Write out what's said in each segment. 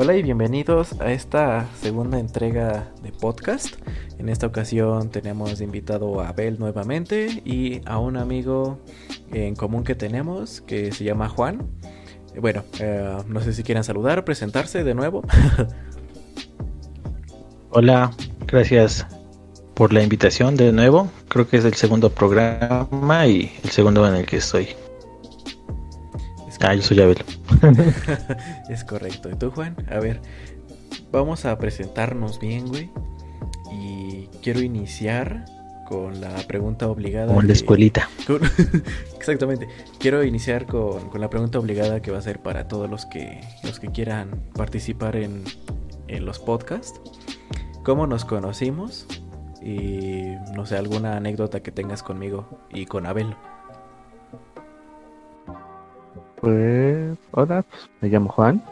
Hola y bienvenidos a esta segunda entrega de podcast. En esta ocasión tenemos invitado a Abel nuevamente y a un amigo en común que tenemos que se llama Juan. Bueno, eh, no sé si quieren saludar, presentarse de nuevo. Hola, gracias por la invitación de nuevo. Creo que es el segundo programa y el segundo en el que estoy. Ah, yo soy Abel. es correcto. ¿Y tú, Juan? A ver, vamos a presentarnos bien, güey. Y quiero iniciar con la pregunta obligada. Como en la escuelita. Exactamente. Quiero iniciar con, la pregunta obligada que va a ser para todos los que, los que quieran participar en, en los podcasts. ¿Cómo nos conocimos? Y no sé, alguna anécdota que tengas conmigo y con Abel. Pues, hola, pues, me llamo Juan.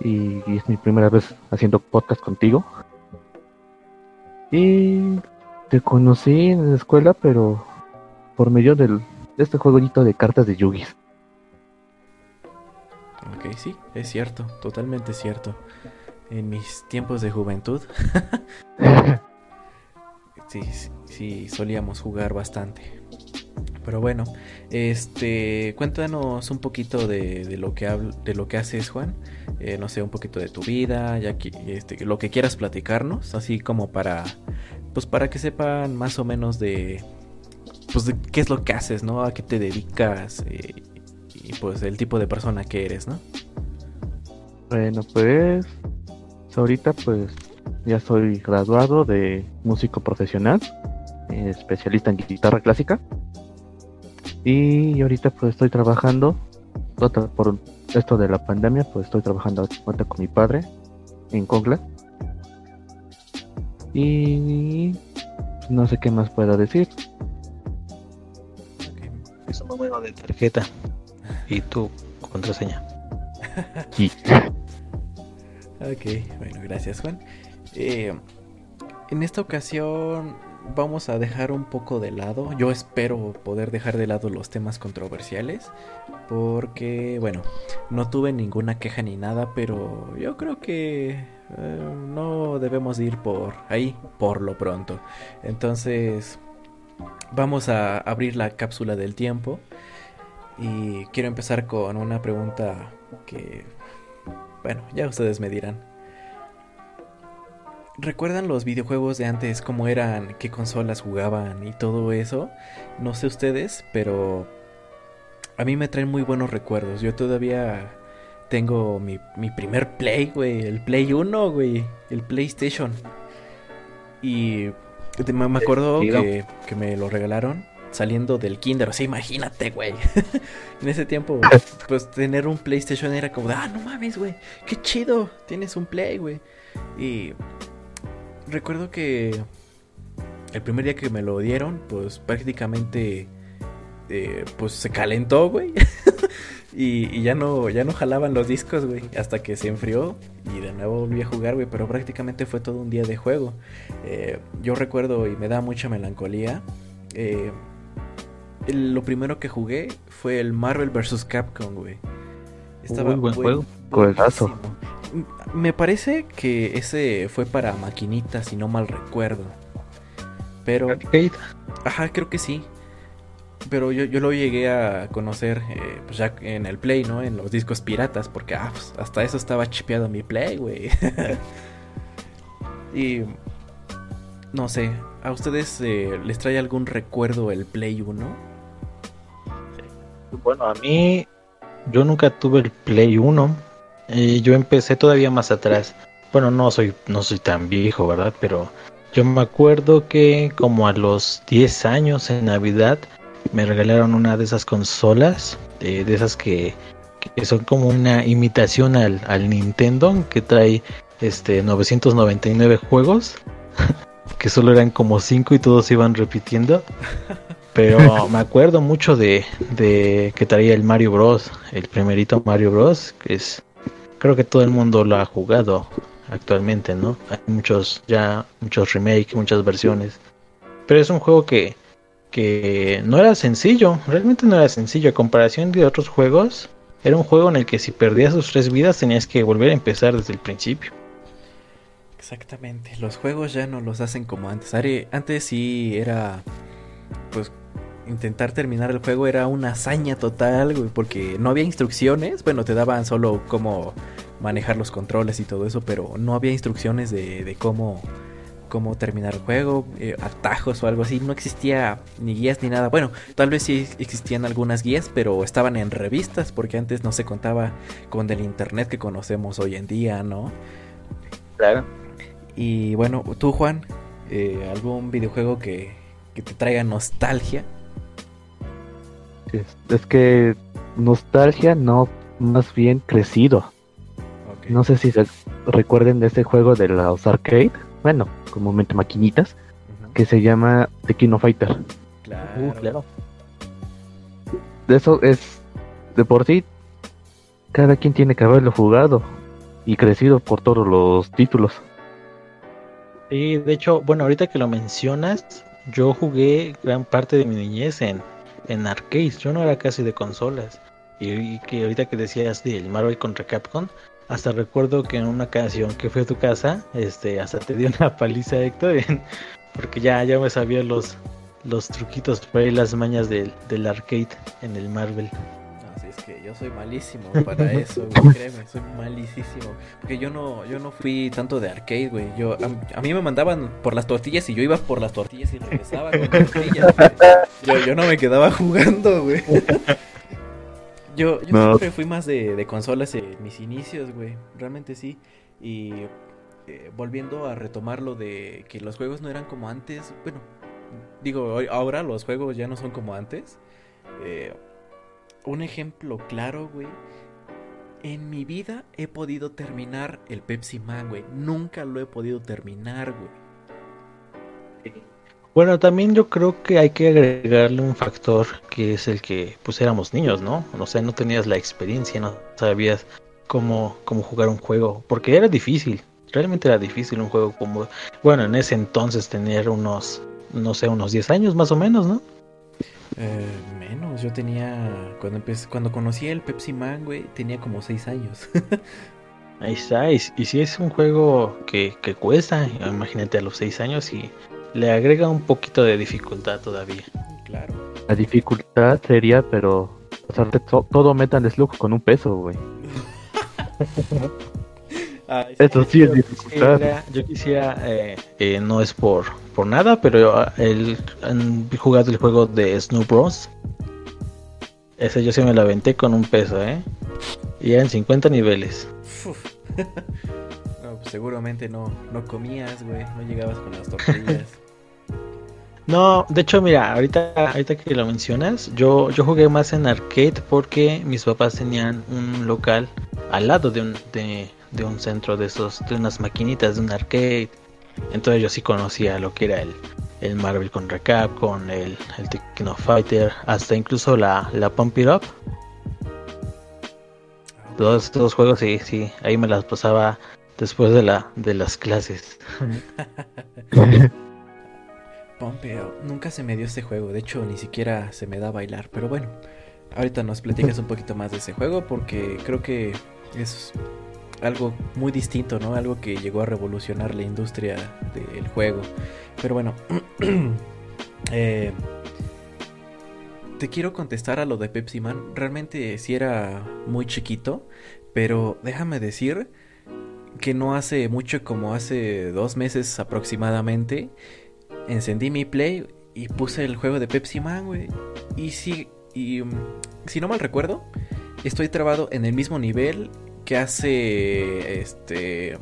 Y, es mi primera vez haciendo podcast contigo. Y te conocí en la escuela, pero por medio del, de este jueguito de cartas de Yugi. Ok, sí, es cierto, totalmente cierto. En mis tiempos de juventud. sí, sí, solíamos jugar bastante. Pero bueno, este, cuéntanos un poquito de, lo que de lo que haces, Juan. Eh, no sé, un poquito de tu vida, ya que este, lo que quieras platicarnos, así como para, pues para que sepan más o menos de, pues de qué es lo que haces, ¿no? A qué te dedicas eh, y pues el tipo de persona que eres, ¿no? Bueno, pues ahorita pues ya soy graduado de músico profesional, especialista en guitarra clásica. Y ahorita pues estoy trabajando, por esto de la pandemia, pues estoy trabajando con mi padre en Cogla. Y no sé qué más pueda decir. Es un número de tarjeta y tu contraseña. Sí. ok, bueno, gracias Juan. Eh, en esta ocasión vamos a dejar un poco de lado. Yo espero poder dejar de lado los temas controversiales. Porque, bueno, no tuve ninguna queja ni nada, pero yo creo que eh, no debemos ir por ahí por lo pronto. Entonces, vamos a abrir la cápsula del tiempo. Y quiero empezar con una pregunta que, bueno, ya ustedes me dirán. ¿Recuerdan los videojuegos de antes, cómo eran, qué consolas jugaban y todo eso? No sé ustedes, pero a mí me traen muy buenos recuerdos. Yo todavía tengo mi, primer Play, güey, el Play 1, güey, el PlayStation. Y me, acuerdo que, que, me lo regalaron saliendo del kinder. O sea, imagínate, güey. en ese tiempo, pues tener un PlayStation era como, ah, no mames, güey, qué chido, tienes un Play, güey. Y recuerdo que el primer día que me lo dieron, pues prácticamente eh, pues se calentó, güey. y, ya no ya no jalaban los discos, güey, hasta que se enfrió y de nuevo volví a jugar, güey, pero prácticamente fue todo un día de juego. Eh, yo recuerdo y me da mucha melancolía. Eh, lo primero que jugué fue el Marvel vs. Capcom, güey. Estaba Muy buen juego. Me parece que ese fue para maquinitas, si no mal recuerdo. Pero. Ajá, creo que sí. Pero yo, yo lo llegué a conocer eh, pues ya en el Play, ¿no? En los discos piratas, porque ah, pues, hasta eso estaba chipeado mi Play, güey. y. No sé, ¿a ustedes eh, les trae algún recuerdo el Play 1? Bueno, a mí. Yo nunca tuve el Play 1 yo empecé todavía más atrás. Bueno, no soy, no soy tan viejo, ¿verdad? Pero yo me acuerdo que como a los 10 años en Navidad me regalaron una de esas consolas, de, esas que, son como una imitación al, al Nintendo, que trae este 999 juegos, que solo eran como 5 y todos iban repitiendo. Pero me acuerdo mucho de, de que traía el Mario Bros, el primerito Mario Bros, que es creo que todo el mundo lo ha jugado actualmente, ¿no? Hay muchos ya muchos remakes, muchas versiones. Pero es un juego que que no era sencillo, realmente no era sencillo a comparación de otros juegos. era un juego en el que si perdías sus tres vidas tenías que volver a empezar desde el principio. Exactamente, los juegos ya no los hacen como antes. Antes sí era, pues, intentar terminar el juego era una hazaña total, güey, porque no había instrucciones. Bueno, te daban solo cómo manejar los controles y todo eso, pero no había instrucciones de, cómo, cómo terminar el juego, eh, atajos o algo así. No existía ni guías ni nada. Bueno, tal vez sí existían algunas guías, pero estaban en revistas, porque antes no se contaba con el internet que conocemos hoy en día, ¿no? Claro. Y bueno, tú, Juan, eh, ¿algún videojuego que, que te traiga nostalgia? Es, que nostalgia no, más bien crecido. No sé si se recuerden de ese juego de los arcade, bueno, comúnmente maquinitas, que se llama The Kino Fighter. Claro. Uh, claro. De eso es, de por sí, cada quien tiene que haberlo jugado y crecido por todos los títulos. Y de hecho, bueno, ahorita que lo mencionas, yo jugué gran parte de mi niñez en, en arcades, yo no era casi de consolas. Y, que ahorita que decías del Marvel contra Capcom, hasta recuerdo que en una ocasión que fui a tu casa, este, hasta te di una paliza Héctor, porque ya, ya me sabía los, los truquitos por ahí, las mañas del arcade en el Marvel que yo soy malísimo para eso, güey, créeme, soy malísimo. Porque yo no, yo no fui tanto de arcade, güey. Yo, a, mí me mandaban por las tortillas y yo iba por las tortillas y regresaba con tortillas. Yo, yo no me quedaba jugando, güey. Yo, yo siempre fui más de, de consolas en mis inicios, güey. Realmente sí. Y eh, volviendo a retomar lo de que los juegos no eran como antes. Bueno, digo, ahora los juegos ya no son como antes. Eh, un ejemplo claro, güey. En mi vida he podido terminar el Pepsi Man, güey. Nunca lo he podido terminar, güey. Bueno, también yo creo que hay que agregarle un factor que es el que pues éramos niños, ¿no? O sea, no tenías la experiencia, no sabías cómo, cómo jugar un juego, porque era difícil, realmente era difícil un juego como, bueno, en ese entonces tener unos, no sé, unos 10 años más o menos, ¿no? Eh, menos, yo tenía. Cuando empecé, cuando conocí el Pepsi Man, güey, tenía como 6 años. Ahí está, y, si es un juego que, que cuesta, imagínate a los 6 años y le agrega un poquito de dificultad todavía. Claro. La dificultad sería, pero pasarte todo Metal Slug con un peso, güey. Ah, Eso sí es dificultad. Yo quisiera, eh, eh, no es por, por nada, pero el, han jugado el juego de Snow Bros. Ese yo sí me lo aventé con un peso, ¿eh? Y eran 50 niveles. no, pues seguramente no, no comías, güey. No llegabas con las tortillas. No, de hecho, mira, ahorita, ahorita que lo mencionas, yo, yo jugué más en arcade porque mis papás tenían un local al lado de un, de, de un centro de esos, de unas maquinitas de un arcade. Entonces yo sí conocía lo que era el, el Marvel con Recap, con el, el Techno Fighter, hasta incluso la, la Pump It Up. Todos estos juegos sí, sí, ahí me las pasaba después de la de las clases. Pump It Up, nunca se me dio este juego, de hecho ni siquiera se me da a bailar, pero bueno, ahorita nos platicas un poquito más de ese juego porque creo que es algo muy distinto, ¿no? Algo que llegó a revolucionar la industria del juego. Pero bueno, eh, te quiero contestar a lo de Pepsi Man. Realmente sí era muy chiquito, pero déjame decir que no hace mucho, como hace dos meses aproximadamente, encendí mi Play y puse el juego de Pepsi Man, güey. Y si, y, mm, si no mal recuerdo, estoy trabado en el mismo nivel que hace este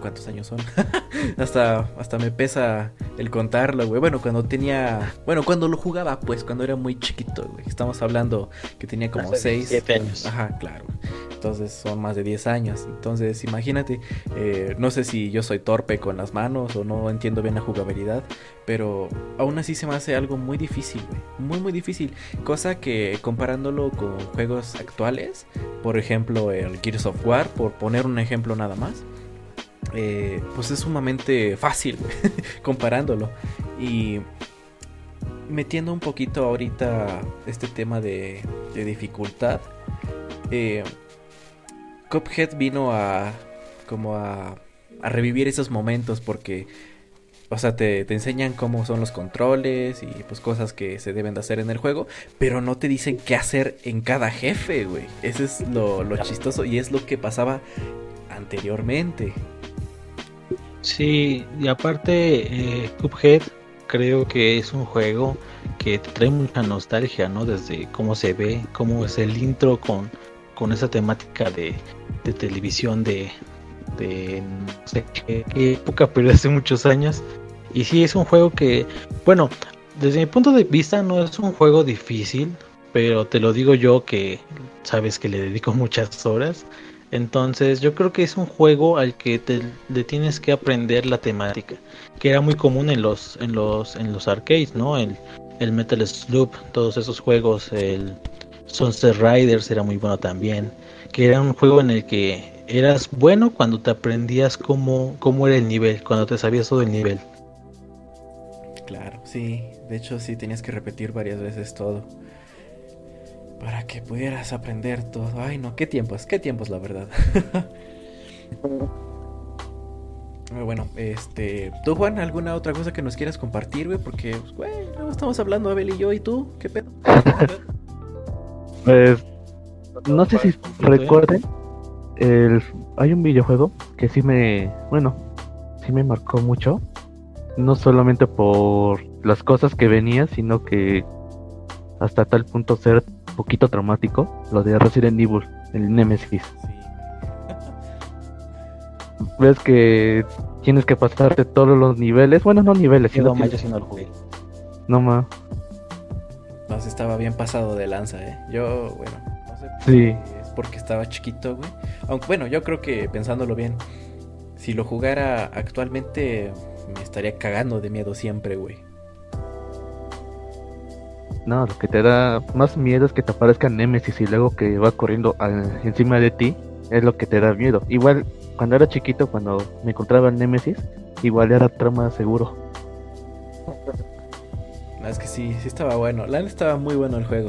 ¿Cuántos años son? hasta, hasta me pesa el contarlo, güey. Bueno, cuando tenía. Bueno, cuando lo jugaba, pues, cuando era muy chiquito, güey. Estamos hablando que tenía como 6. años. Ajá, claro. Entonces son más de 10 años. Entonces, imagínate. Eh, no sé si yo soy torpe con las manos o no entiendo bien la jugabilidad. Pero aún así se me hace algo muy difícil, güey. Muy, muy difícil. Cosa que comparándolo con juegos actuales, por ejemplo, el Gears of War, por poner un ejemplo nada más eh, pues es sumamente fácil comparándolo. Y metiendo un poquito ahorita este tema de, dificultad, eh, Cuphead vino a como a, a revivir esos momentos porque o sea, te, te, enseñan cómo son los controles y pues cosas que se deben de hacer en el juego, pero no te dicen qué hacer en cada jefe, güey. Eso es lo, lo chistoso y es lo que pasaba anteriormente. Sí, y aparte, eh, Cuphead creo que es un juego que trae mucha nostalgia, ¿no? Desde cómo se ve, cómo es el intro con, con esa temática de, de televisión de, de no sé qué, qué, época, pero hace muchos años. Y sí, es un juego que, bueno, desde mi punto de vista no es un juego difícil, pero te lo digo yo que sabes que le dedico muchas horas. Entonces yo creo que es un juego al que te, le tienes que aprender la temática, que era muy común en los en los en los arcades, ¿no? El, Metal Slug, todos esos juegos, el Sunset Riders era muy bueno también, que era un juego en el que eras bueno cuando te aprendías cómo, cómo era el nivel, cuando te sabías todo el nivel. Claro, sí, de hecho sí tenías que repetir varias veces todo para que pudieras aprender todo. Ay, no, qué tiempos, qué tiempos, la verdad. bueno, este. ¿Tú, Juan, alguna otra cosa que nos quieras compartir, güey? Porque, pues, güey, estamos hablando Abel y yo, ¿y tú? ¿Qué pedo? pues. No sé si recuerden. El, hay un videojuego que sí me. Bueno, sí me marcó mucho. No solamente por las cosas que venía, sino que hasta tal punto ser poquito traumático, lo de Resident Evil, el Nemesis. Ves que tienes que pasarte todos los niveles, bueno, no niveles, sino no, yo no lo jugué. No más. No, estaba bien pasado de lanza, eh. Yo, bueno, no sé sí. es porque estaba chiquito, güey. Aunque bueno, yo creo que pensándolo bien, si lo jugara actualmente me estaría cagando de miedo siempre, güey. No, lo que te da más miedo es que te aparezca Nemesis y luego que va corriendo encima de ti. Es lo que te da miedo. Igual, cuando era chiquito, cuando me encontraba el Nemesis, igual era trama seguro. No, es que sí, sí estaba bueno. La estaba muy bueno el juego.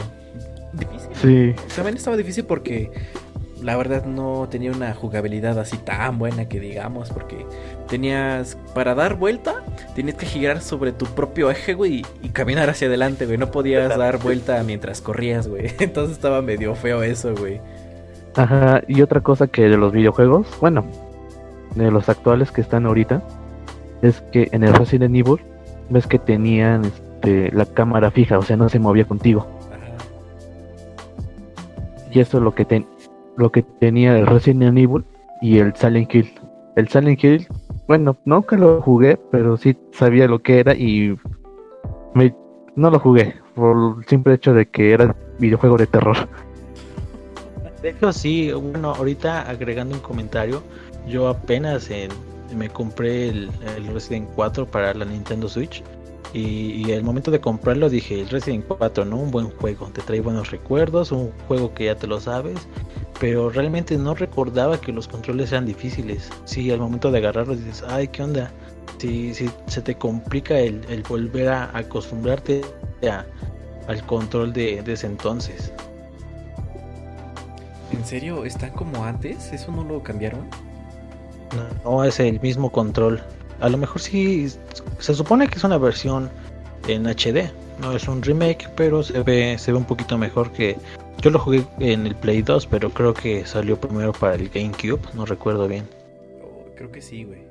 Difícil. Sí. También estaba difícil porque la verdad no tenía una jugabilidad así tan buena que digamos, porque tenías, para dar vuelta, tenías que girar sobre tu propio eje, güey, y caminar hacia adelante, güey, no podías dar vuelta mientras corrías, güey, entonces estaba medio feo eso, güey. Ajá, y otra cosa que de los videojuegos, bueno, de los actuales que están ahorita, es que en el Resident Evil, ves que tenían este, la cámara fija, o sea, no se movía contigo. Ajá. Y eso es lo que, ten, lo que tenía el Resident Evil y el Silent Hill. El Silent Hill, bueno, nunca lo jugué, pero sí sabía lo que era y me, no lo jugué por el simple hecho de que era videojuego de terror. De hecho, sí, bueno, ahorita agregando un comentario, yo apenas me compré el, el Resident 4 para la Nintendo Switch y, y, el momento de comprarlo dije, el Resident 4, ¿no? Un buen juego, te trae buenos recuerdos, un juego que ya te lo sabes, pero realmente no recordaba que los controles eran difíciles. Sí, al momento de agarrarlo dices, ay, ¿qué onda? Si, si se te complica el, el volver a acostumbrarte a, al control de, de ese entonces. ¿En serio? ¿Están como antes? ¿Eso no lo cambiaron? No, no, es el mismo control. A lo mejor sí, se supone que es una versión en HD, no es un remake, pero se ve, se ve un poquito mejor que... Yo lo jugué en el Play 2, pero creo que salió primero para el GameCube, no recuerdo bien. Oh, creo que sí, güey.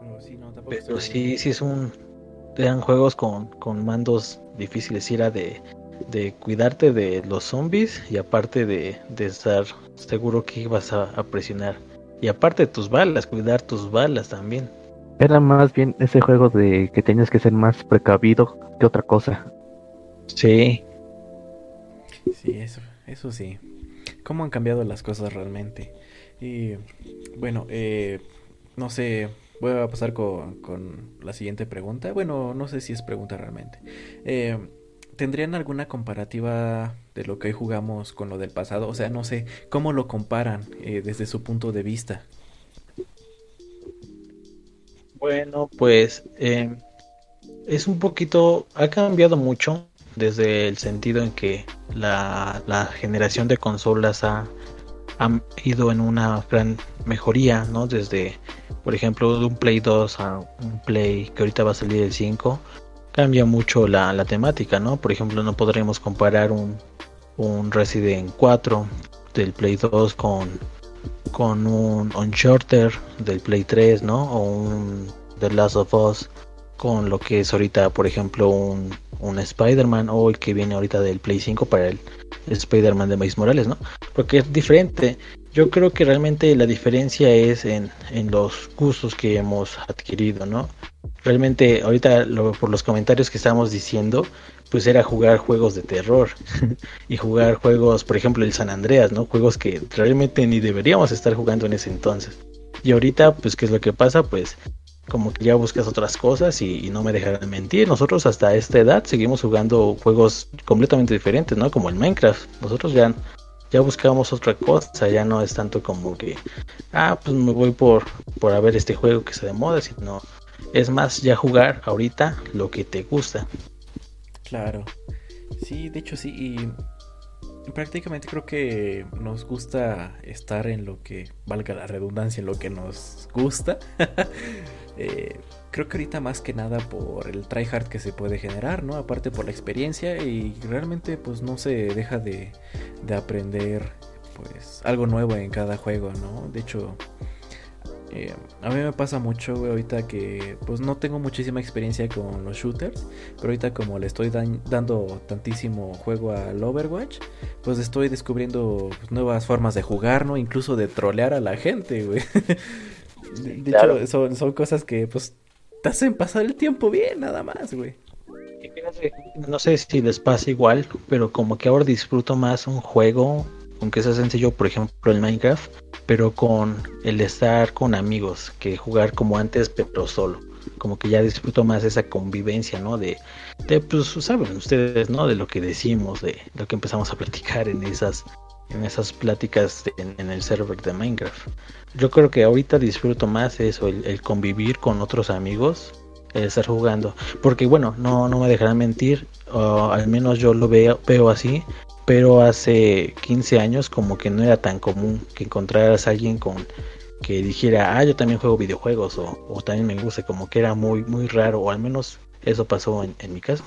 Pero sí, no, pero sí, sí es un... Eran juegos con, con mandos difíciles, era de, de cuidarte de los zombies y aparte de, de estar seguro que ibas a, a presionar y aparte tus balas, cuidar tus balas también. Era más bien ese juego de que tenías que ser más precavido que otra cosa. Sí. Sí, eso, eso sí. ¿Cómo han cambiado las cosas realmente? Y bueno, eh, no sé, voy a pasar con, con, la siguiente pregunta. Bueno, no sé si es pregunta realmente. Eh, ¿Tendrían alguna comparativa de lo que hoy jugamos con lo del pasado? O sea, no sé, ¿cómo lo comparan eh, desde su punto de vista? Bueno, pues eh, es un poquito, ha cambiado mucho desde el sentido en que la, la generación de consolas ha, ha, ido en una gran mejoría, ¿no? Desde, por ejemplo, de un Play 2 a un Play que ahorita va a salir el 5, cambia mucho la, la temática, ¿no? Por ejemplo, no podremos comparar un, un Resident 4 del Play 2 con, con un Uncharted del Play 3, ¿no? O un The Last of Us con lo que es ahorita, por ejemplo, un, un Spider-Man o el que viene ahorita del Play 5 para el, Spider-Man de Miles Morales, ¿no? Porque es diferente. Yo creo que realmente la diferencia es en, en los gustos que hemos adquirido, ¿no? Realmente ahorita lo, por los comentarios que estamos diciendo, pues era jugar juegos de terror y jugar juegos, por ejemplo, el San Andreas, ¿no? Juegos que realmente ni deberíamos estar jugando en ese entonces. Y ahorita, pues, ¿qué es lo que pasa? Pues como que ya buscas otras cosas y, y, no me dejarán mentir. Nosotros hasta esta edad seguimos jugando juegos completamente diferentes, ¿no? Como el Minecraft. Nosotros ya, ya buscamos otra cosa, ya no es tanto como que, ah, pues me voy por, por a ver este juego que se de moda, sino es más ya jugar ahorita lo que te gusta. Claro. Sí, de hecho sí. Y prácticamente creo que nos gusta estar en lo que, valga la redundancia, en lo que nos gusta. eh, creo que ahorita más que nada por el tryhard que se puede generar, ¿no? Aparte por la experiencia y realmente pues no se deja de, de aprender pues algo nuevo en cada juego, ¿no? De hecho... Eh, a mí me pasa mucho, güey, ahorita que pues no tengo muchísima experiencia con los shooters, pero ahorita como le estoy dan dando tantísimo juego al Overwatch, pues estoy descubriendo pues, nuevas formas de jugar, ¿no? Incluso de trolear a la gente, güey. de, de claro. hecho, son, son cosas que pues te hacen pasar el tiempo bien, nada más, güey. No sé si les pasa igual, pero como que ahora disfruto más un juego aunque sea sencillo, por ejemplo, el Minecraft, pero con el estar con amigos, que jugar como antes, pero solo. Como que ya disfruto más esa convivencia, ¿no? De, de pues, saben ustedes, ¿no? De lo que decimos, de lo que empezamos a platicar en esas, en esas pláticas de, en, el server de Minecraft. Yo creo que ahorita disfruto más eso, el, convivir con otros amigos, estar jugando. Porque bueno, no, no me dejarán mentir, al menos yo lo veo, veo así pero hace 15 años como que no era tan común que encontraras a alguien con que dijera, ah, yo también juego videojuegos o, o también me gusta, como que era muy, muy raro, o al menos eso pasó en, en mi caso.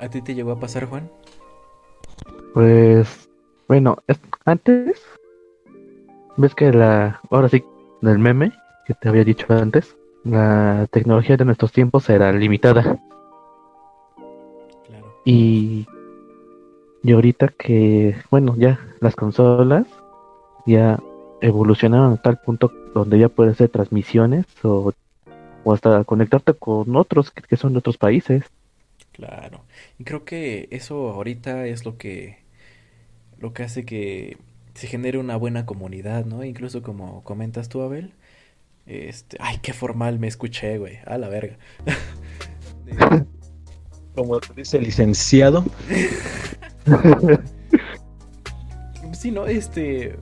¿A ti te llegó a pasar, Juan? Pues, bueno, es, antes, ves que la, ahora sí, del meme que te había dicho antes, la tecnología de nuestros tiempos era limitada. Claro. Y y ahorita que, bueno, ya las consolas ya evolucionaron a tal punto donde ya puedes hacer transmisiones o, o hasta conectarte con otros que, que, son de otros países. Claro. Y creo que eso ahorita es lo que lo que hace que se genere una buena comunidad, ¿no? Incluso como comentas tú, Abel. Este, ay, qué formal me escuché, güey. A la verga. como dice el licenciado. sí, no, este,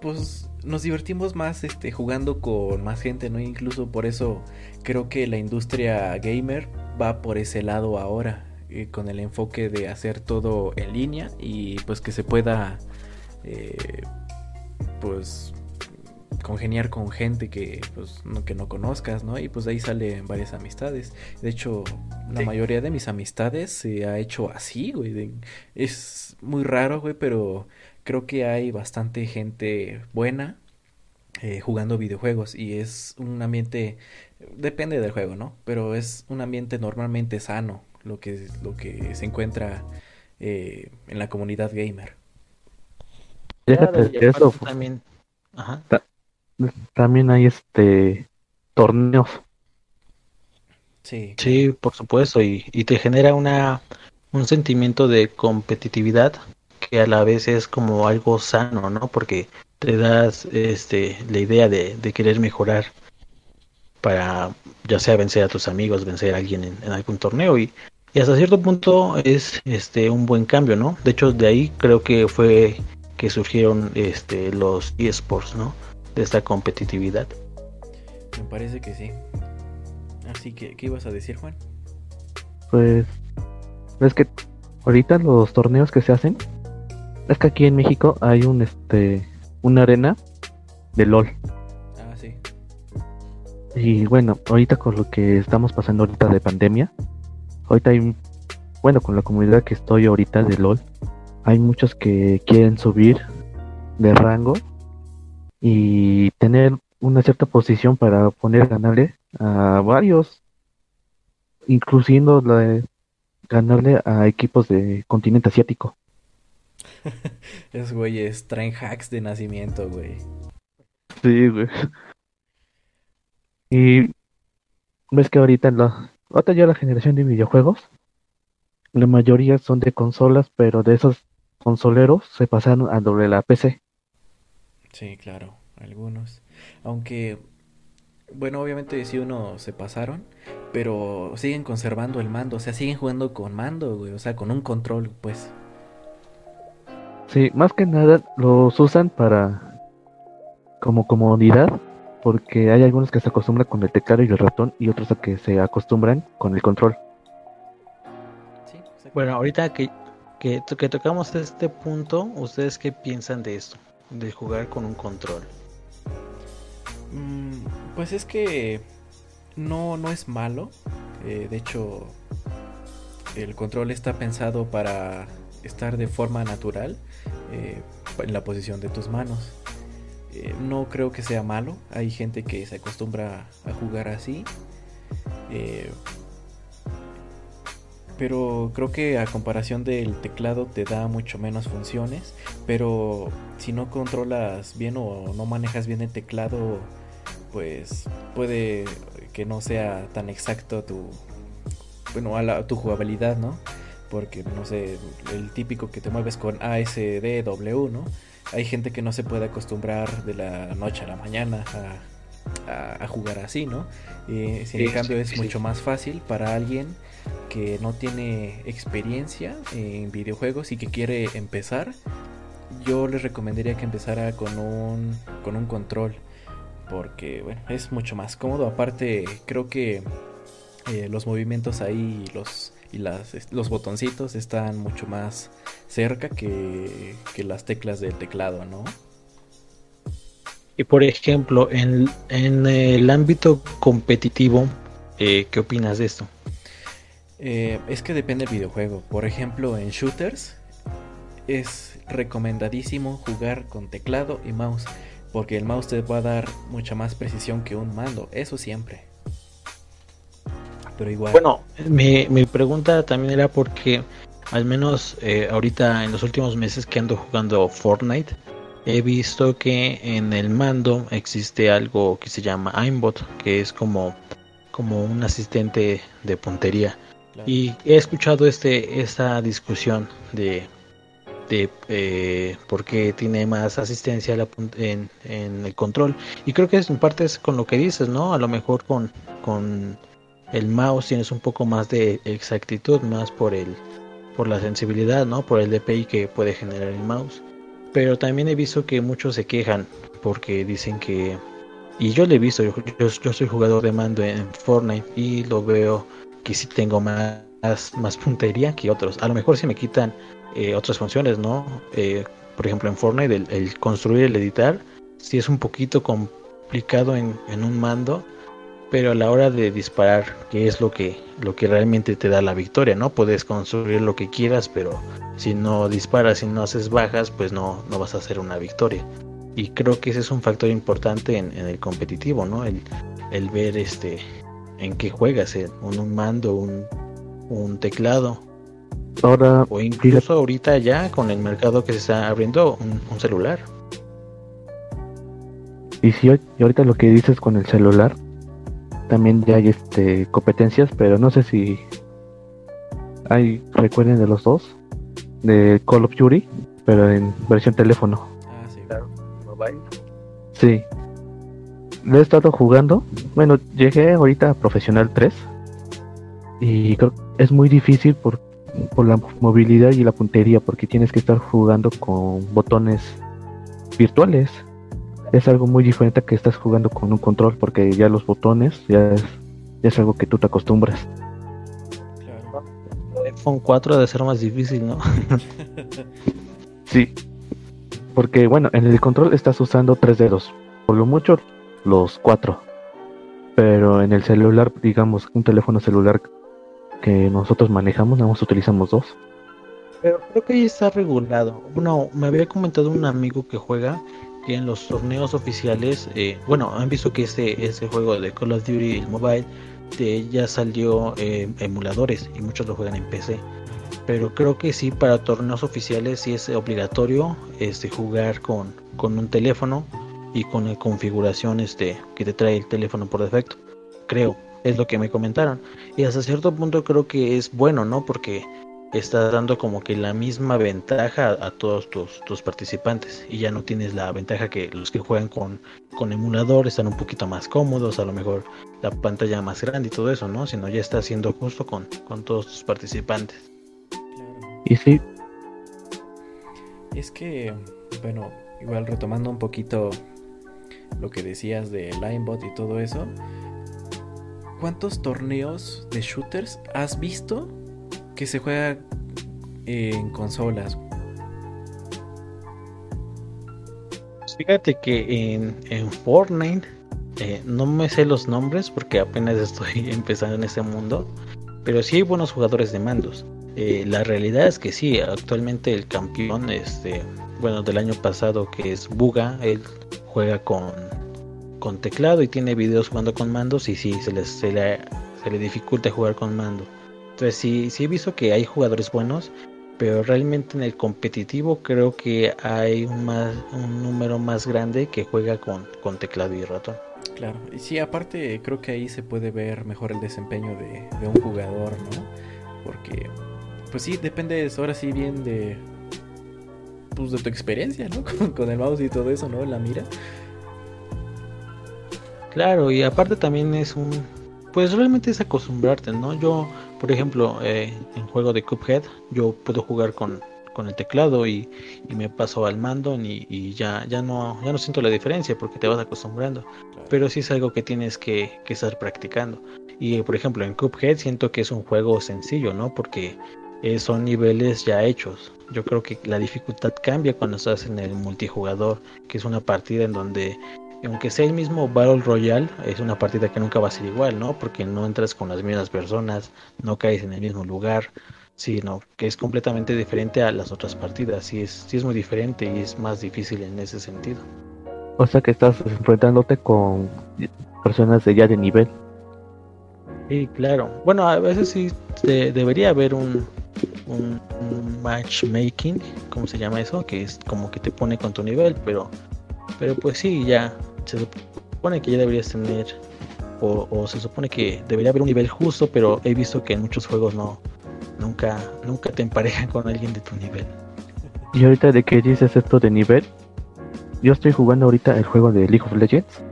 pues nos divertimos más este jugando con más gente, ¿no? Incluso por eso creo que la industria gamer va por ese lado ahora, eh, con el enfoque de hacer todo en línea y pues que se pueda eh, pues congeniar con gente que pues no, que no conozcas, ¿no? Y pues de ahí salen varias amistades. De hecho, la sí. mayoría de mis amistades se ha hecho así, güey. De, es muy raro, güey, pero creo que hay bastante gente buena eh, jugando videojuegos y es un ambiente depende del juego, ¿no? Pero es un ambiente normalmente sano lo que lo que se encuentra eh, en la comunidad gamer. Eso también. Ajá también hay este torneos. Sí. Sí, por supuesto, y, y, te genera una un sentimiento de competitividad que a la vez es como algo sano, ¿no? Porque te das este la idea de, de querer mejorar para ya sea vencer a tus amigos, vencer a alguien en, en algún torneo y, y, hasta cierto punto es este un buen cambio, ¿no? De hecho, de ahí creo que fue que surgieron este los esports, ¿no? De esta competitividad. Me parece que sí. Así que, ¿qué ibas a decir, Juan? Pues, es que ahorita los torneos que se hacen es que aquí en México hay un este una arena de LOL. Ah, sí. Y bueno, ahorita con lo que estamos pasando ahorita de pandemia, ahorita hay, bueno, con la comunidad que estoy ahorita de LOL, hay muchos que quieren subir de rango y tener una cierta posición para poner ganarle a varios, incluyendo la de ganarle a equipos de continente asiático. Esos güeyes traen hacks de nacimiento, güey. Sí, güey. Y ves que ahorita en la otra ya la generación de videojuegos, la mayoría son de consolas, pero de esos consoleros se pasaron a doble la PC. Sí, claro, algunos. Aunque, bueno, obviamente sí uno se pasaron, pero siguen conservando el mando, o sea, siguen jugando con mando, güey, o sea, con un control, pues. Sí, más que nada los usan para como comodidad, porque hay algunos que se acostumbran con el teclado y el ratón y otros a que se acostumbran con el control. Sí, bueno, ahorita que, que, que tocamos este punto, ¿ustedes qué piensan de esto? De jugar con un control. Mm, pues es que no, no es malo. Eh, de hecho, el control está pensado para estar de forma natural eh, en la posición de tus manos. Eh, no creo que sea malo. Hay gente que se acostumbra a jugar así. Pero creo que a comparación del teclado te da mucho menos funciones. Pero si no controlas bien o no manejas bien el teclado, pues puede que no sea tan exacto tu bueno a tu jugabilidad, ¿no? Porque no sé, el típico que te mueves con ASDW, ¿no? Hay gente que no se puede acostumbrar de la noche a la mañana a, jugar así, ¿no? Y si en cambio es mucho más fácil para alguien que no tiene experiencia en videojuegos y que quiere empezar, yo les recomendaría que empezara con un, con un control porque bueno, es mucho más cómodo. Aparte, creo que eh, los movimientos ahí los, y las, los botoncitos están mucho más cerca que, las teclas del teclado, ¿no? Y por ejemplo, en, en el ámbito competitivo, eh, ¿qué opinas de esto? Eh, es que depende del videojuego. Por ejemplo, en shooters es recomendadísimo jugar con teclado y mouse porque el mouse te va a dar mucha más precisión que un mando, eso siempre. Pero igual. Bueno, mi, mi pregunta también era porque, al menos eh, ahorita en los últimos meses que ando jugando Fortnite, he visto que en el mando existe algo que se llama aimbot, que es como, como un asistente de puntería. Y he escuchado este esta discusión de de eh, porque tiene más asistencia en, en, el control. Y creo que es en parte es con lo que dices no a lo mejor con con el mouse tienes un poco más de exactitud más por el por la sensibilidad no por el DPI que puede generar el mouse. Pero también he visto que muchos se quejan porque dicen que y yo lo he visto yo, yo, soy jugador de mando en Fortnite y lo veo que sí tengo más más puntería que otros a lo mejor si me quitan eh, otras funciones, ¿no? Eh, por ejemplo, en Fortnite, el, construir, el editar, sí es un poquito complicado en, un mando, pero a la hora de disparar, que es lo que, lo que realmente te da la victoria, ¿no? Puedes construir lo que quieras, pero si no disparas, si no haces bajas, pues no, no vas a hacer una victoria. Y creo que ese es un factor importante en, el competitivo, ¿no? El, el, ver este en qué juegas, en un mando, un, un teclado Ahora, o incluso ahorita ya con el mercado que se está abriendo un, celular. Y si y ahorita lo que dices con el celular, también ya hay este competencias, pero no sé si hay recuerden de los dos de Call of Duty, pero en versión teléfono. Ah, sí, claro, mobile. Sí. Lo he estado jugando. Bueno, llegué ahorita a Profesional 3 y creo que es muy difícil porque por la movilidad y la puntería, porque tienes que estar jugando con botones virtuales. Es algo muy diferente a que estás jugando con un control, porque ya los botones ya es, algo que tú te acostumbras. Claro. IPhone 4 de ser más difícil, ¿no? sí. Porque bueno, en el control estás usando tres dedos. Por lo mucho los cuatro. Pero en el celular, digamos, un teléfono celular que nosotros manejamos, nada más utilizamos dos. Pero creo que ahí está regulado. Bueno, me había comentado un amigo que juega que en los torneos oficiales, eh, bueno, han visto que este, este juego de Call of Duty Mobile ya salió eh, emuladores y muchos lo juegan en PC. Pero creo que sí, para torneos oficiales sí es obligatorio este, jugar con, con un teléfono y con la configuración este, que te trae el teléfono por defecto. Creo, es lo que me comentaron. Y hasta cierto punto creo que es bueno, ¿no? Porque estás dando como que la misma ventaja a, todos tus, participantes y ya no tienes la ventaja que los que juegan con, con emulador están un poquito más cómodos, a lo mejor la pantalla más grande y todo eso, ¿no? Sino ya está siendo justo con, todos tus participantes. Y sí. Es que, bueno, igual retomando un poquito lo que decías de Linebot y todo eso, ¿cuántos torneos de shooters has visto que se juega en consolas. Fíjate que en, en Fortnite eh, no me sé los nombres porque apenas estoy empezando en este mundo, pero sí hay buenos jugadores de mandos. Eh, la realidad es que sí, actualmente el campeón, este, bueno, del año pasado que es Buga, él juega con, con teclado y tiene videos jugando con mandos y sí, se, les, se, le, se le dificulta jugar con mando. Entonces sí, sí he visto que hay jugadores buenos, pero realmente en el competitivo creo que hay un, más, un número más grande que juega con, con teclado y ratón. Claro, y sí, aparte creo que ahí se puede ver mejor el desempeño de, un jugador, ¿no? Porque, pues sí, depende ahora sí bien de, pues de tu experiencia, ¿no? Con, con el mouse y todo eso, ¿no? La mira. Claro, y aparte también es un, pues realmente es acostumbrarte, ¿no? Yo por ejemplo, eh, en juego de Cuphead, yo puedo jugar con, con el teclado y, me paso al mando y, ya, ya, no, ya no siento la diferencia porque te vas acostumbrando. Pero sí es algo que tienes que, estar practicando. Y por ejemplo, en Cuphead siento que es un juego sencillo, ¿no? Porque eh, son niveles ya hechos. Yo creo que la dificultad cambia cuando estás en el multijugador, que es una partida en donde aunque sea el mismo Battle Royale, es una partida que nunca va a ser igual, ¿no? Porque no entras con las mismas personas, no caes en el mismo lugar, sino que es completamente diferente a las otras partidas. Sí es, sí es muy diferente y es más difícil en ese sentido. O sea que estás enfrentándote con personas de ya de nivel. Sí, claro. Bueno, a veces sí debería haber un, un, matchmaking, ¿cómo se llama eso? Que es como que te pone con tu nivel, pero, pero pues sí, ya se supone que ya deberías tener, o, se supone que debería haber un nivel justo, pero he visto que en muchos juegos no, nunca, nunca te emparejan con alguien de tu nivel. Y ahorita de que dices esto de nivel, yo estoy jugando ahorita el juego de League of Legends.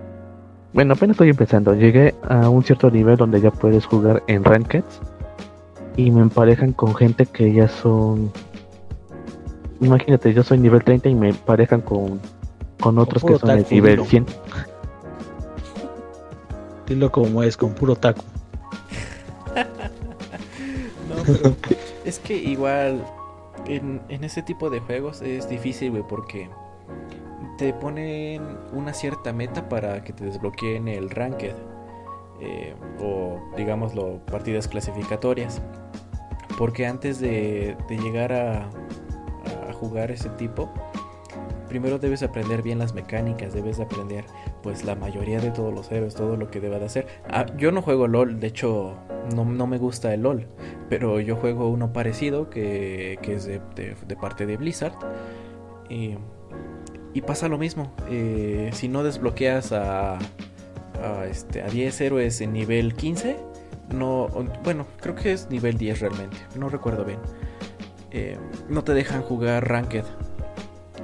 Bueno, apenas estoy empezando. Llegué a un cierto nivel donde ya puedes jugar en Rankeds. Y me emparejan con gente que ya son. Imagínate, yo soy nivel 30 y me emparejan con con otros que son de nivel 100. Dilo como es, con puro taco. no, es que igual en, ese tipo de juegos es difícil, güey, porque te ponen una cierta meta para que te desbloqueen el ranked. Eh, o digámoslo, partidas clasificatorias. Porque antes de, llegar a, jugar ese tipo, primero debes aprender bien las mecánicas, debes aprender pues la mayoría de todos los héroes, todo lo que deba de hacer. Ah, yo no juego LOL, de hecho no, me gusta el LOL, pero yo juego uno parecido que, es de, parte de Blizzard. Y, pasa lo mismo, eh, si no desbloqueas a, a, este, a 10 héroes en nivel 15, no, bueno, creo que es nivel 10 realmente, no recuerdo bien. Eh, no te dejan jugar Ranked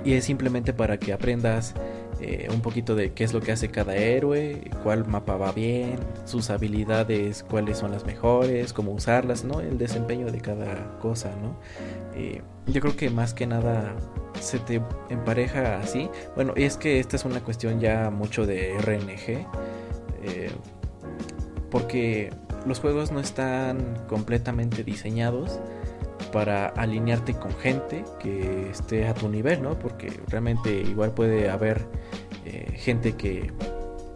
y es simplemente para que aprendas eh, un poquito de qué es lo que hace cada héroe, cuál mapa va bien, sus habilidades, cuáles son las mejores, cómo usarlas, ¿no? El desempeño de cada cosa, ¿no? Eh, yo creo que más que nada se te empareja así. Bueno, y es que esta es una cuestión ya mucho de RNG. Eh, porque los juegos no están completamente diseñados para alinearte con gente que esté a tu nivel, ¿no? Porque realmente igual puede haber eh, gente que,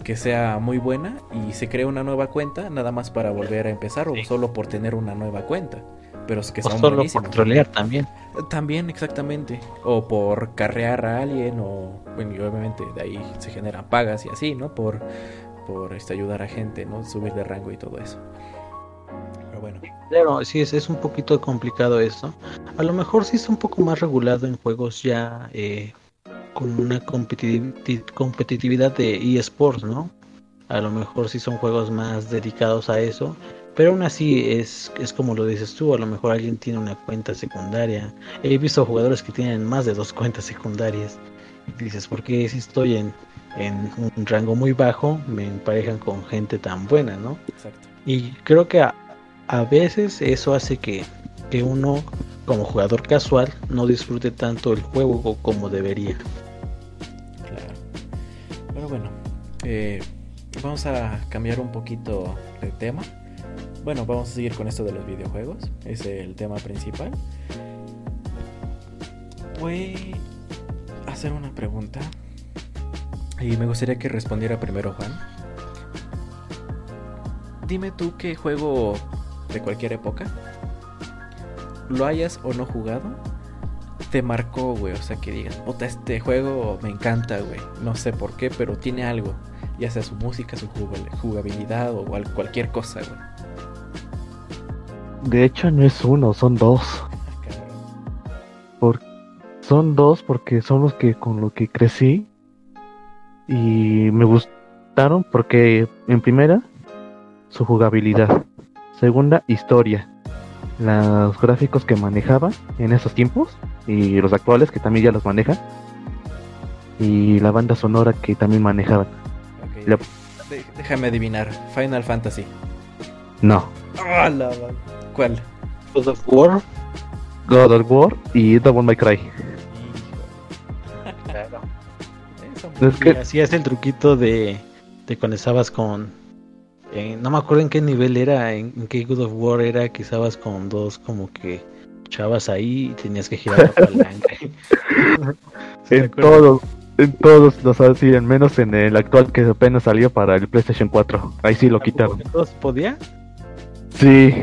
que sea muy buena y se crea una nueva cuenta nada más para volver a empezar o solo por tener una nueva cuenta. Pero es que son o solo buenísimos. por trolear también. También, exactamente. O por carrear a alguien, o bueno, y obviamente de ahí se generan pagas y así, ¿no? Por, por este, ayudar a gente, ¿no? Subir de rango y todo eso. Pero bueno. Claro, sí, es, es un poquito complicado esto. A lo mejor sí está un poco más regulado en juegos ya eh, con una competitivi- competitividad de eSports, ¿no? A lo mejor sí son juegos más dedicados a eso. Pero aún así es, es como lo dices tú, a lo mejor alguien tiene una cuenta secundaria. He visto jugadores que tienen más de dos cuentas secundarias. Y dices, ¿por qué si estoy en, en un rango muy bajo me emparejan con gente tan buena, ¿no? Exacto. Y creo que a, a veces eso hace que, que uno como jugador casual no disfrute tanto el juego como debería. Claro. Pero bueno, eh, vamos a cambiar un poquito de tema. Bueno, vamos a seguir con esto de los videojuegos. Es el tema principal. Voy a hacer una pregunta. Y me gustaría que respondiera primero Juan. Dime tú qué juego de cualquier época, lo hayas o no jugado, te marcó, güey. O sea, que digas, puta, este juego me encanta, güey. No sé por qué, pero tiene algo. Ya sea su música, su jugab- jugabilidad o al- cualquier cosa, güey. De hecho, no es uno, son dos. Ah. Por- son dos porque son los que con lo que crecí y me gustaron porque en primera su jugabilidad, segunda historia, los gráficos que manejaba en esos tiempos y los actuales que también ya los manejan y la banda sonora que también manejaban. Ok. La- De- déjame adivinar. Final Fantasy. No, Ah, la ¿Cuál? God of War. God of War y Double May Cry. Es que hacías el truquito de, cuando estabas con. eh, no me acuerdo en qué nivel era, en, en qué God of War era, que estabas con dos como que chavas ahí y tenías que girar la palanca. ¿Sí te en todos, en todos los hacían, menos en el actual que apenas salió para el PlayStation 4. Ahí sí lo quitaron. ¿Todos podía? Sí,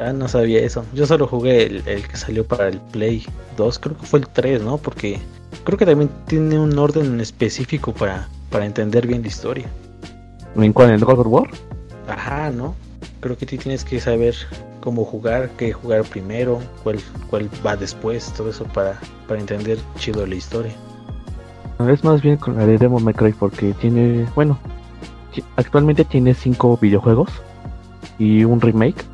Ah, no sabía eso. Yo solo jugué el, el que salió para el Play 2, creo que fue el 3, ¿no? Porque creo que también tiene un orden específico para, para entender bien la historia. ¿en cuál? ¿En God of War? Ajá, ¿no? Creo que tú tienes que saber cómo jugar, qué jugar primero, cuál, cuál va después, todo eso para, para entender chido la historia. Es más bien con la de Devil May Cry porque tiene, bueno, actualmente tiene cinco videojuegos y un remake.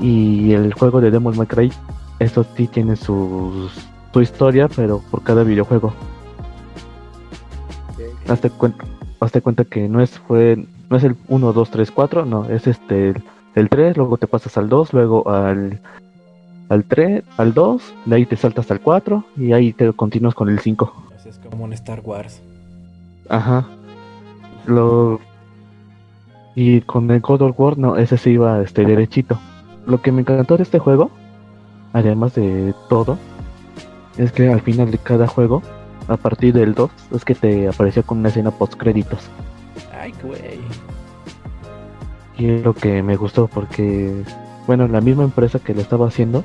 Y el juego de Devil May Cry, eso sí tiene sus, su historia, pero por cada videojuego. Hazte cuenta, hazte cuenta que no es fue no es el 1, 2, 3, 4, no, es este el, el 3, luego te pasas al 2, luego al al 3, al 2, de ahí te saltas al 4 y ahí te continúas con el 5. Así es como un Star Wars. Ajá. Lo y con el God of War no, ese sí iba este derechito. Lo que me encantó de este juego, además de todo, es que al final de cada juego, a partir del 2, es que te aparecía con una escena post créditos. Ay, güey. Y es lo que me gustó porque, bueno, la misma empresa que lo estaba haciendo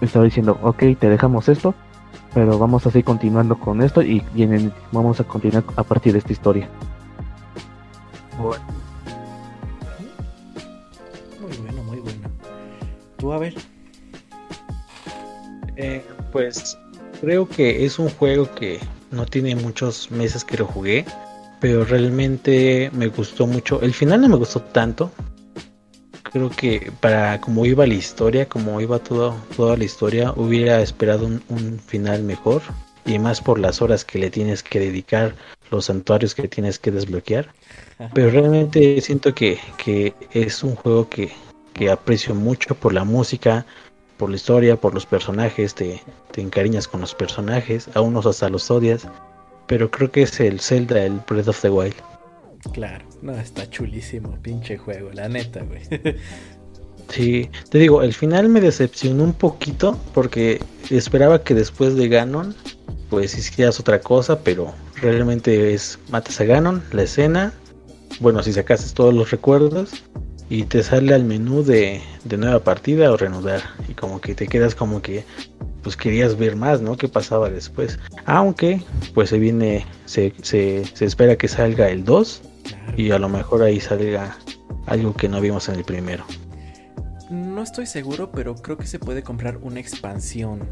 estaba diciendo, ok, te dejamos esto, pero vamos a seguir continuando con esto y vienen, vamos a continuar a partir de esta historia. Muy bueno, muy bueno. Tú, a ver. Eh, pues creo que es un juego que no tiene muchos meses que lo jugué, pero realmente me gustó mucho. El final no me gustó tanto. Creo que para como iba la historia, como iba todo, toda la historia, hubiera esperado un, un final mejor. Y más por las horas que le tienes que dedicar, los santuarios que tienes que desbloquear. Pero realmente siento que, que es un juego que, que aprecio mucho por la música, por la historia, por los personajes, te, te encariñas con los personajes, a unos hasta los odias, pero creo que es el Zelda, el Breath of the Wild. Claro, no, está chulísimo, pinche juego, la neta, güey. Sí, te digo, el final me decepcionó un poquito porque esperaba que después de Ganon, pues hicieras otra cosa, pero realmente es matas a Ganon, la escena, bueno, si sacases todos los recuerdos y te sale al menú de, de nueva partida o reanudar y como que te quedas como que pues querías ver más, ¿no? ¿Qué pasaba después? Aunque pues se viene, se, se, se espera que salga el 2 y a lo mejor ahí salga algo que no vimos en el primero. No estoy seguro, pero creo que se puede comprar una expansión.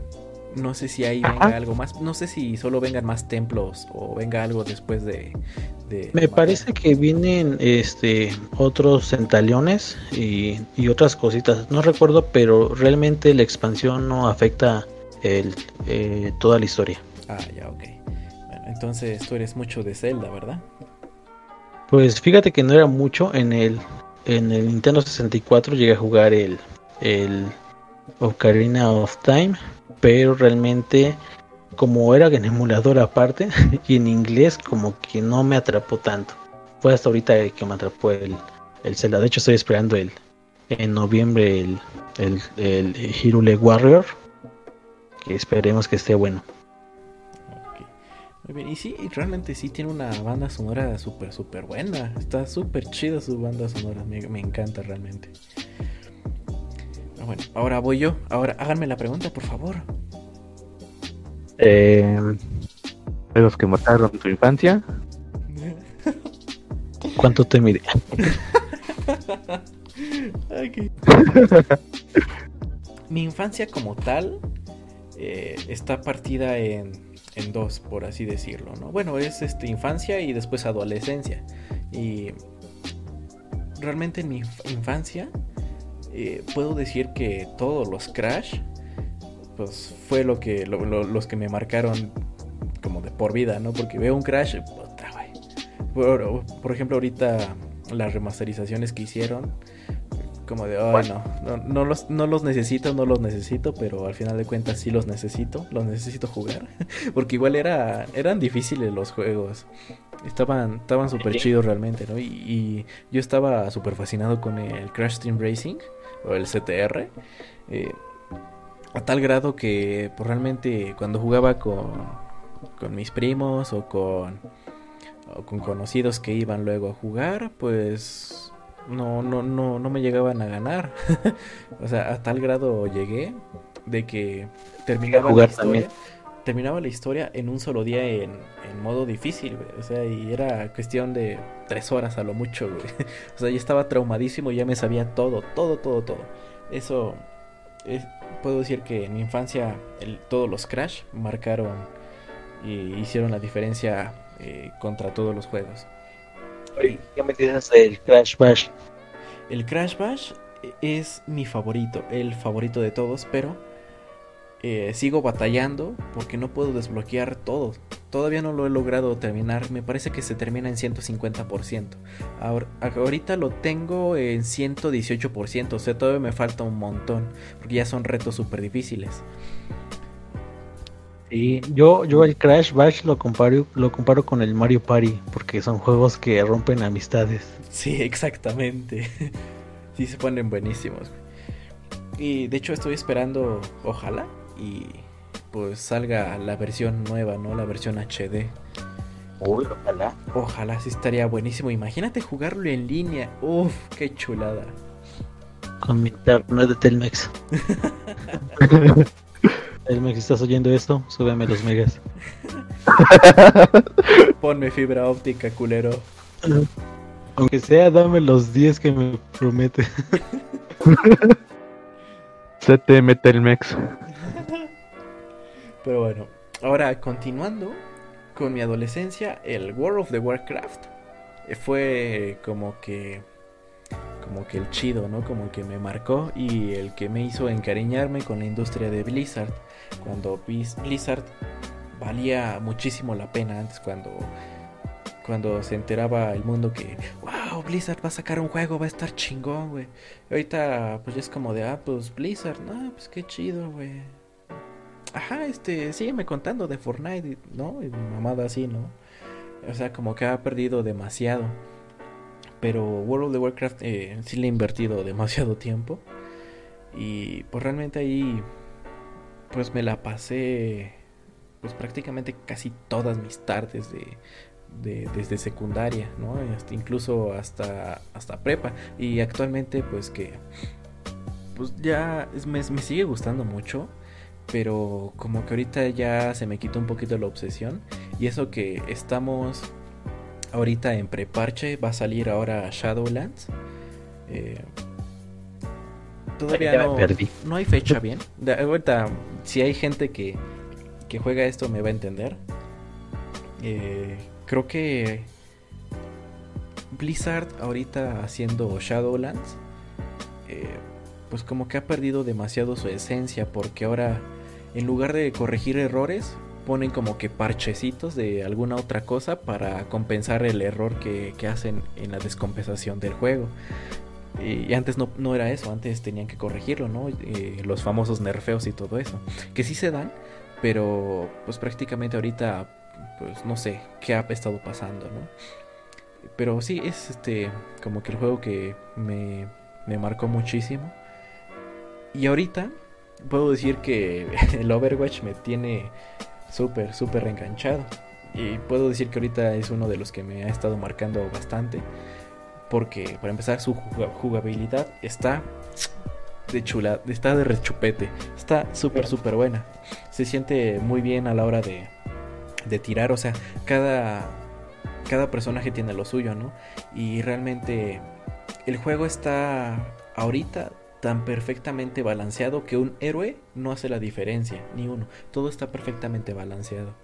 No sé si ahí venga algo más. No sé si solo vengan más templos o venga algo después de. Me parece que vienen este otros centaliones y, y, otras cositas. No recuerdo, pero realmente la expansión no afecta el, eh, toda la historia. Ah, ya, ok. Bueno, entonces tú eres mucho de Zelda, ¿verdad? Pues fíjate que no era mucho en el en el Nintendo 64 llegué a jugar el, el Ocarina of Time, pero realmente como era en emulador aparte y en inglés como que no me atrapó tanto. Fue hasta ahorita que me atrapó el, el Zelda. De hecho estoy esperando el en noviembre el, el, el Hirule Warrior. Que esperemos que esté bueno. Muy bien, y sí, realmente sí tiene una banda sonora súper, súper buena. Está súper chida su banda sonora, me, encanta realmente. Bueno, ahora voy yo. Ahora háganme la pregunta, por favor. Eh, los que mataron tu infancia. ¿Cuánto te mide? Mi infancia como tal eh, está partida en en dos, por así decirlo, ¿no? Bueno, es este, infancia y después adolescencia. Y realmente en mi infancia eh, puedo decir que todos los Crash, pues fue lo que, los que me marcaron como de por vida, ¿no? Porque veo un Crash, por, por ejemplo, ahorita las remasterizaciones que hicieron como de, ay, no, no, los, no los necesito, no los necesito, pero al final de cuentas sí los necesito, los necesito jugar. Porque igual era, eran difíciles los juegos. Estaban estaban súper chidos realmente, ¿no? Y, yo estaba súper fascinado con el Crash Team Racing, o el CTR. Eh, a tal grado que pues, realmente cuando jugaba con, con mis primos o con, o con conocidos que iban luego a jugar, pues no, no, no, no me llegaban a ganar. o sea, a tal grado llegué de que terminaba la historia. Terminaba la historia en un solo día en, modo difícil, O sea, y era cuestión de tres horas a lo mucho, o sea, yo estaba traumadísimo y ya me sabía todo, todo, todo, todo. Eso, puedo decir que en mi infancia todos los Crash marcaron y hicieron la diferencia eh, contra todos los juegos. ¿Qué me dices del Crash Bash? El Crash Bash es mi favorito, el favorito de todos, pero eh, sigo batallando porque no puedo desbloquear todo. Todavía no lo he logrado terminar, me parece que se termina en 150%. Ahora, ahorita lo tengo en 118%, o sea, todavía me falta un montón, porque ya son retos súper difíciles. Y yo, yo el Crash Bash lo comparo, lo comparo con el Mario Party, porque son juegos que rompen amistades. Sí, exactamente. sí, se ponen buenísimos. Y de hecho estoy esperando, ojalá, y pues salga la versión nueva, ¿no? La versión HD. Uy, ojalá. Ojalá, sí estaría buenísimo. Imagínate jugarlo en línea. Uf, qué chulada. Con mi internet de Telmex. Telmex, si estás oyendo esto, súbeme los megas. Ponme fibra óptica, culero. Aunque sea, dame los 10 que me promete. CTM Telmex. Pero bueno, ahora continuando con mi adolescencia, el World of the Warcraft fue como que como que el chido, ¿no? Como que me marcó y el que me hizo encariñarme con la industria de Blizzard cuando Blizzard valía muchísimo la pena antes cuando cuando se enteraba el mundo que wow Blizzard va a sacar un juego va a estar chingón güey ahorita pues es como de ah pues Blizzard no pues qué chido güey ajá este sígueme contando de Fortnite no y mamada así no o sea como que ha perdido demasiado. Pero World of Warcraft eh, sí le ha invertido demasiado tiempo. Y pues realmente ahí pues me la pasé pues prácticamente casi todas mis tardes de, desde secundaria, ¿no? incluso hasta, hasta prepa. Y actualmente pues que pues ya me, me sigue gustando mucho pero como que ahorita ya se me quitó un poquito la obsesión. Y eso que estamos ahorita en preparche va a salir ahora Shadowlands. Eh, todavía no, no, hay fecha bien. De, ahorita si hay gente que, que juega esto me va a entender. Eh, creo que Blizzard ahorita haciendo Shadowlands eh, pues como que ha perdido demasiado su esencia porque ahora en lugar de corregir errores, ponen como que parchecitos de alguna otra cosa para compensar el error que, hacen en la descompensación del juego. Y antes no, no, era eso, antes tenían que corregirlo, ¿no? Eh, los famosos nerfeos y todo eso. Que sí se dan, pero pues prácticamente ahorita, pues no sé qué ha estado pasando, ¿no? Pero sí, es este como que el juego que me, me marcó muchísimo. Y ahorita puedo decir que el Overwatch me tiene súper, súper enganchado. Y puedo decir que ahorita es uno de los que me ha estado marcando bastante. Porque, para empezar, su jugabilidad está de chula, está de rechupete. Está súper, súper buena. Se siente muy bien a la hora de, de tirar. O sea, cada, cada personaje tiene lo suyo, ¿no? Y realmente el juego está ahorita tan perfectamente balanceado que un héroe no hace la diferencia, ni uno. Todo está perfectamente balanceado.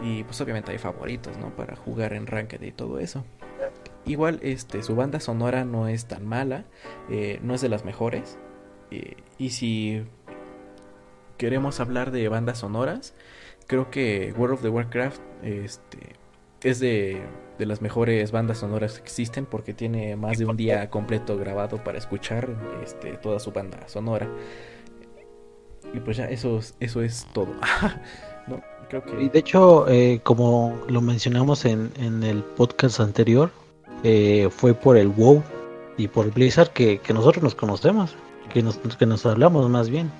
Y pues obviamente hay favoritos, ¿no? Para jugar en Ranked y todo eso. Igual, este, su banda sonora no es tan mala, eh, no es de las mejores. Eh, y si queremos hablar de bandas sonoras, creo que World of the Warcraft este, es de de las mejores bandas sonoras que existen porque tiene más de un día completo grabado para escuchar este, toda su banda sonora. Y pues ya, eso, eso es todo. Y de hecho, eh, como lo mencionamos en, en el podcast anterior, eh, fue por el WoW y por Blizzard que, que nosotros nos conocemos, que nos, que nos hablamos más bien.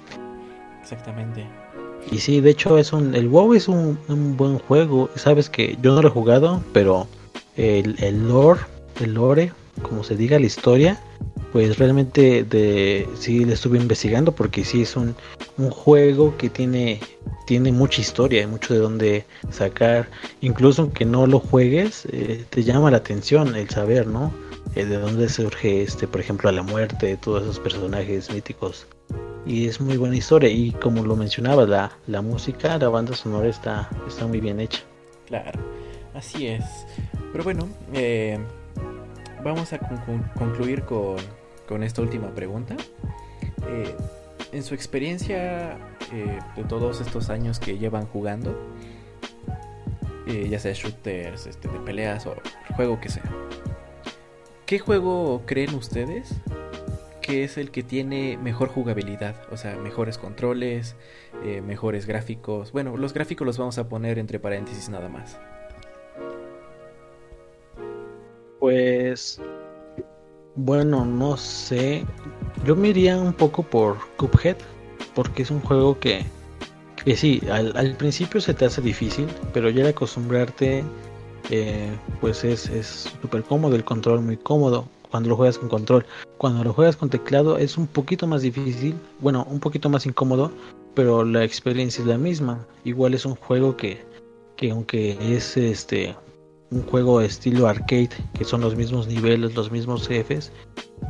Exactamente. Y sí, de hecho es un, el WoW es un, un buen juego. Sabes que yo no lo he jugado, pero el, el lore, el lore, como se diga la historia, pues realmente de sí le estuve investigando porque sí es un, un juego que tiene tiene mucha historia, mucho de dónde sacar, incluso aunque no lo juegues, eh, te llama la atención el saber, ¿no? Eh, de dónde surge este, por ejemplo, la muerte de todos esos personajes míticos. Y es muy buena historia y como lo mencionaba, la, la música, la banda sonora está, está muy bien hecha. Claro, así es. Pero bueno, eh, vamos a concluir con, esta última pregunta. Eh, en su experiencia eh, de todos estos años que llevan jugando, ya sea shooters, este, de peleas o juego que sea, ¿qué juego creen ustedes que es el que tiene mejor jugabilidad? O sea, mejores controles, mejores gráficos. Bueno, los gráficos los vamos a poner entre paréntesis nada más. Pues bueno, no sé. Yo me iría un poco por Cuphead, porque es un juego que, que sí, al, principio se te hace difícil, pero ya al acostumbrarte, eh, pues es súper cómodo, el control muy cómodo cuando lo juegas con control. Cuando lo juegas con teclado es un poquito más difícil, bueno, un poquito más incómodo, pero la experiencia es la misma. Igual es un juego que, que aunque es este un juego estilo arcade, que son los mismos niveles, los mismos jefes,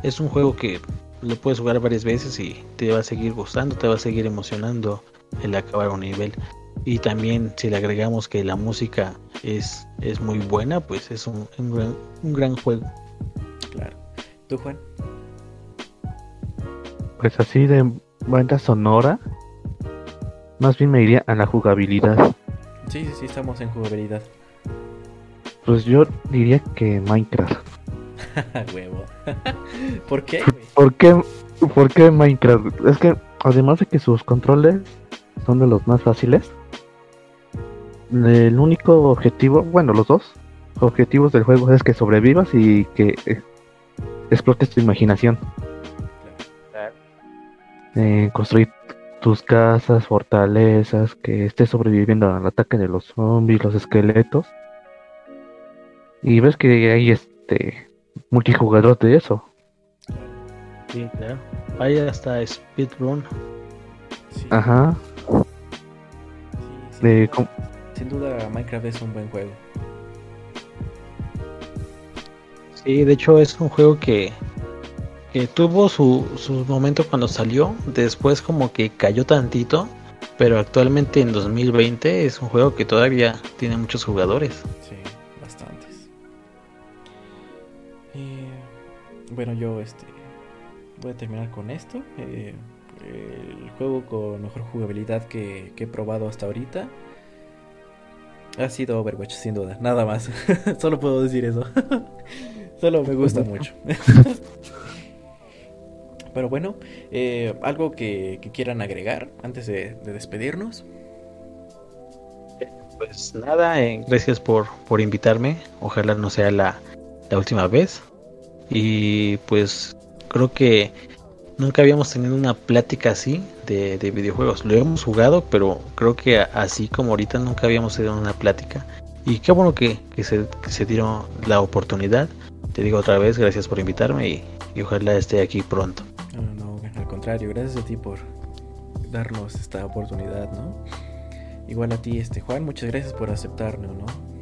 es un juego que lo puedes jugar varias veces y te va a seguir gustando, te va a seguir emocionando el acabar un nivel. Y también si le agregamos que la música es, es muy buena, pues es un, un, gran, juego. Claro. ¿Tú, Juan? Pues así de banda sonora, más bien me iría a la jugabilidad. Sí, sí, sí, estamos en jugabilidad. Pues yo diría que Minecraft. Huevo. ¿Por qué? ¿Por qué? ¿Por qué Minecraft? Es que además de que sus controles son de los más fáciles, el único objetivo, bueno, los dos objetivos del juego es que sobrevivas y que explotes tu imaginación. eh, construir tus casas, fortalezas, que estés sobreviviendo al ataque de los zombies, los esqueletos. Y ves que hay este multijugador de eso. Sí, claro. Hay hasta speedrun. Sí, Ajá. sí, De, com- sin duda Minecraft es un buen juego. Sí, de hecho es un juego que, que tuvo su, su momento cuando salió, después como que cayó tantito, pero actualmente en 2020 es un juego que todavía tiene muchos jugadores. Sí, bastantes. Y, bueno, yo este voy a terminar con esto. Eh, el juego con mejor jugabilidad que, que he probado hasta ahorita ha sido Overwatch, sin duda. Nada más. Solo puedo decir eso. Solo me gusta mucho. Pero bueno, eh, algo que, que quieran agregar antes de, de despedirnos. Pues nada, eh, gracias por, por invitarme. Ojalá no sea la, la última vez. Y pues creo que nunca habíamos tenido una plática así de, de videojuegos. Lo hemos jugado, pero creo que así como ahorita nunca habíamos tenido una plática. Y qué bueno que, que se, que se dieron la oportunidad. Te digo otra vez, gracias por invitarme y, y ojalá esté aquí pronto. No, no, al contrario, gracias a ti por darnos esta oportunidad, ¿no? Igual a ti, este Juan, muchas gracias por aceptarnos, ¿no?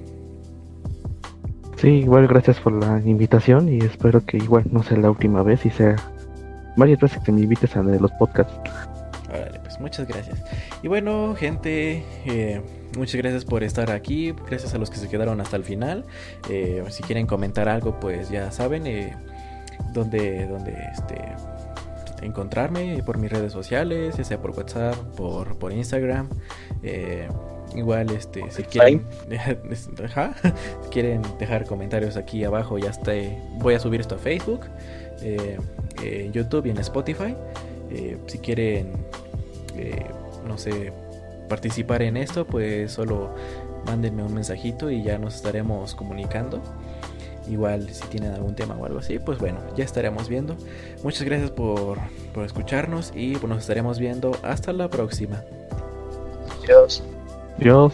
sí, igual gracias por la invitación y espero que igual no sea la última vez y sea varias veces que me invites a los podcasts. Órale, pues muchas gracias. Y bueno, gente, eh, muchas gracias por estar aquí. Gracias a los que se quedaron hasta el final. Eh, si quieren comentar algo, pues ya saben eh, dónde, dónde este, encontrarme por mis redes sociales, ya sea por WhatsApp, por, por Instagram. Igual, este, si quieren, Ajá. si quieren dejar comentarios aquí abajo, ya está. Voy a subir esto a Facebook, eh, en YouTube y en Spotify. Eh, si quieren, eh, no sé, participar en esto, pues solo mándenme un mensajito y ya nos estaremos comunicando. Igual si tienen algún tema o algo así, pues bueno, ya estaremos viendo. Muchas gracias por, por escucharnos y pues nos estaremos viendo hasta la próxima. Adiós. Dios.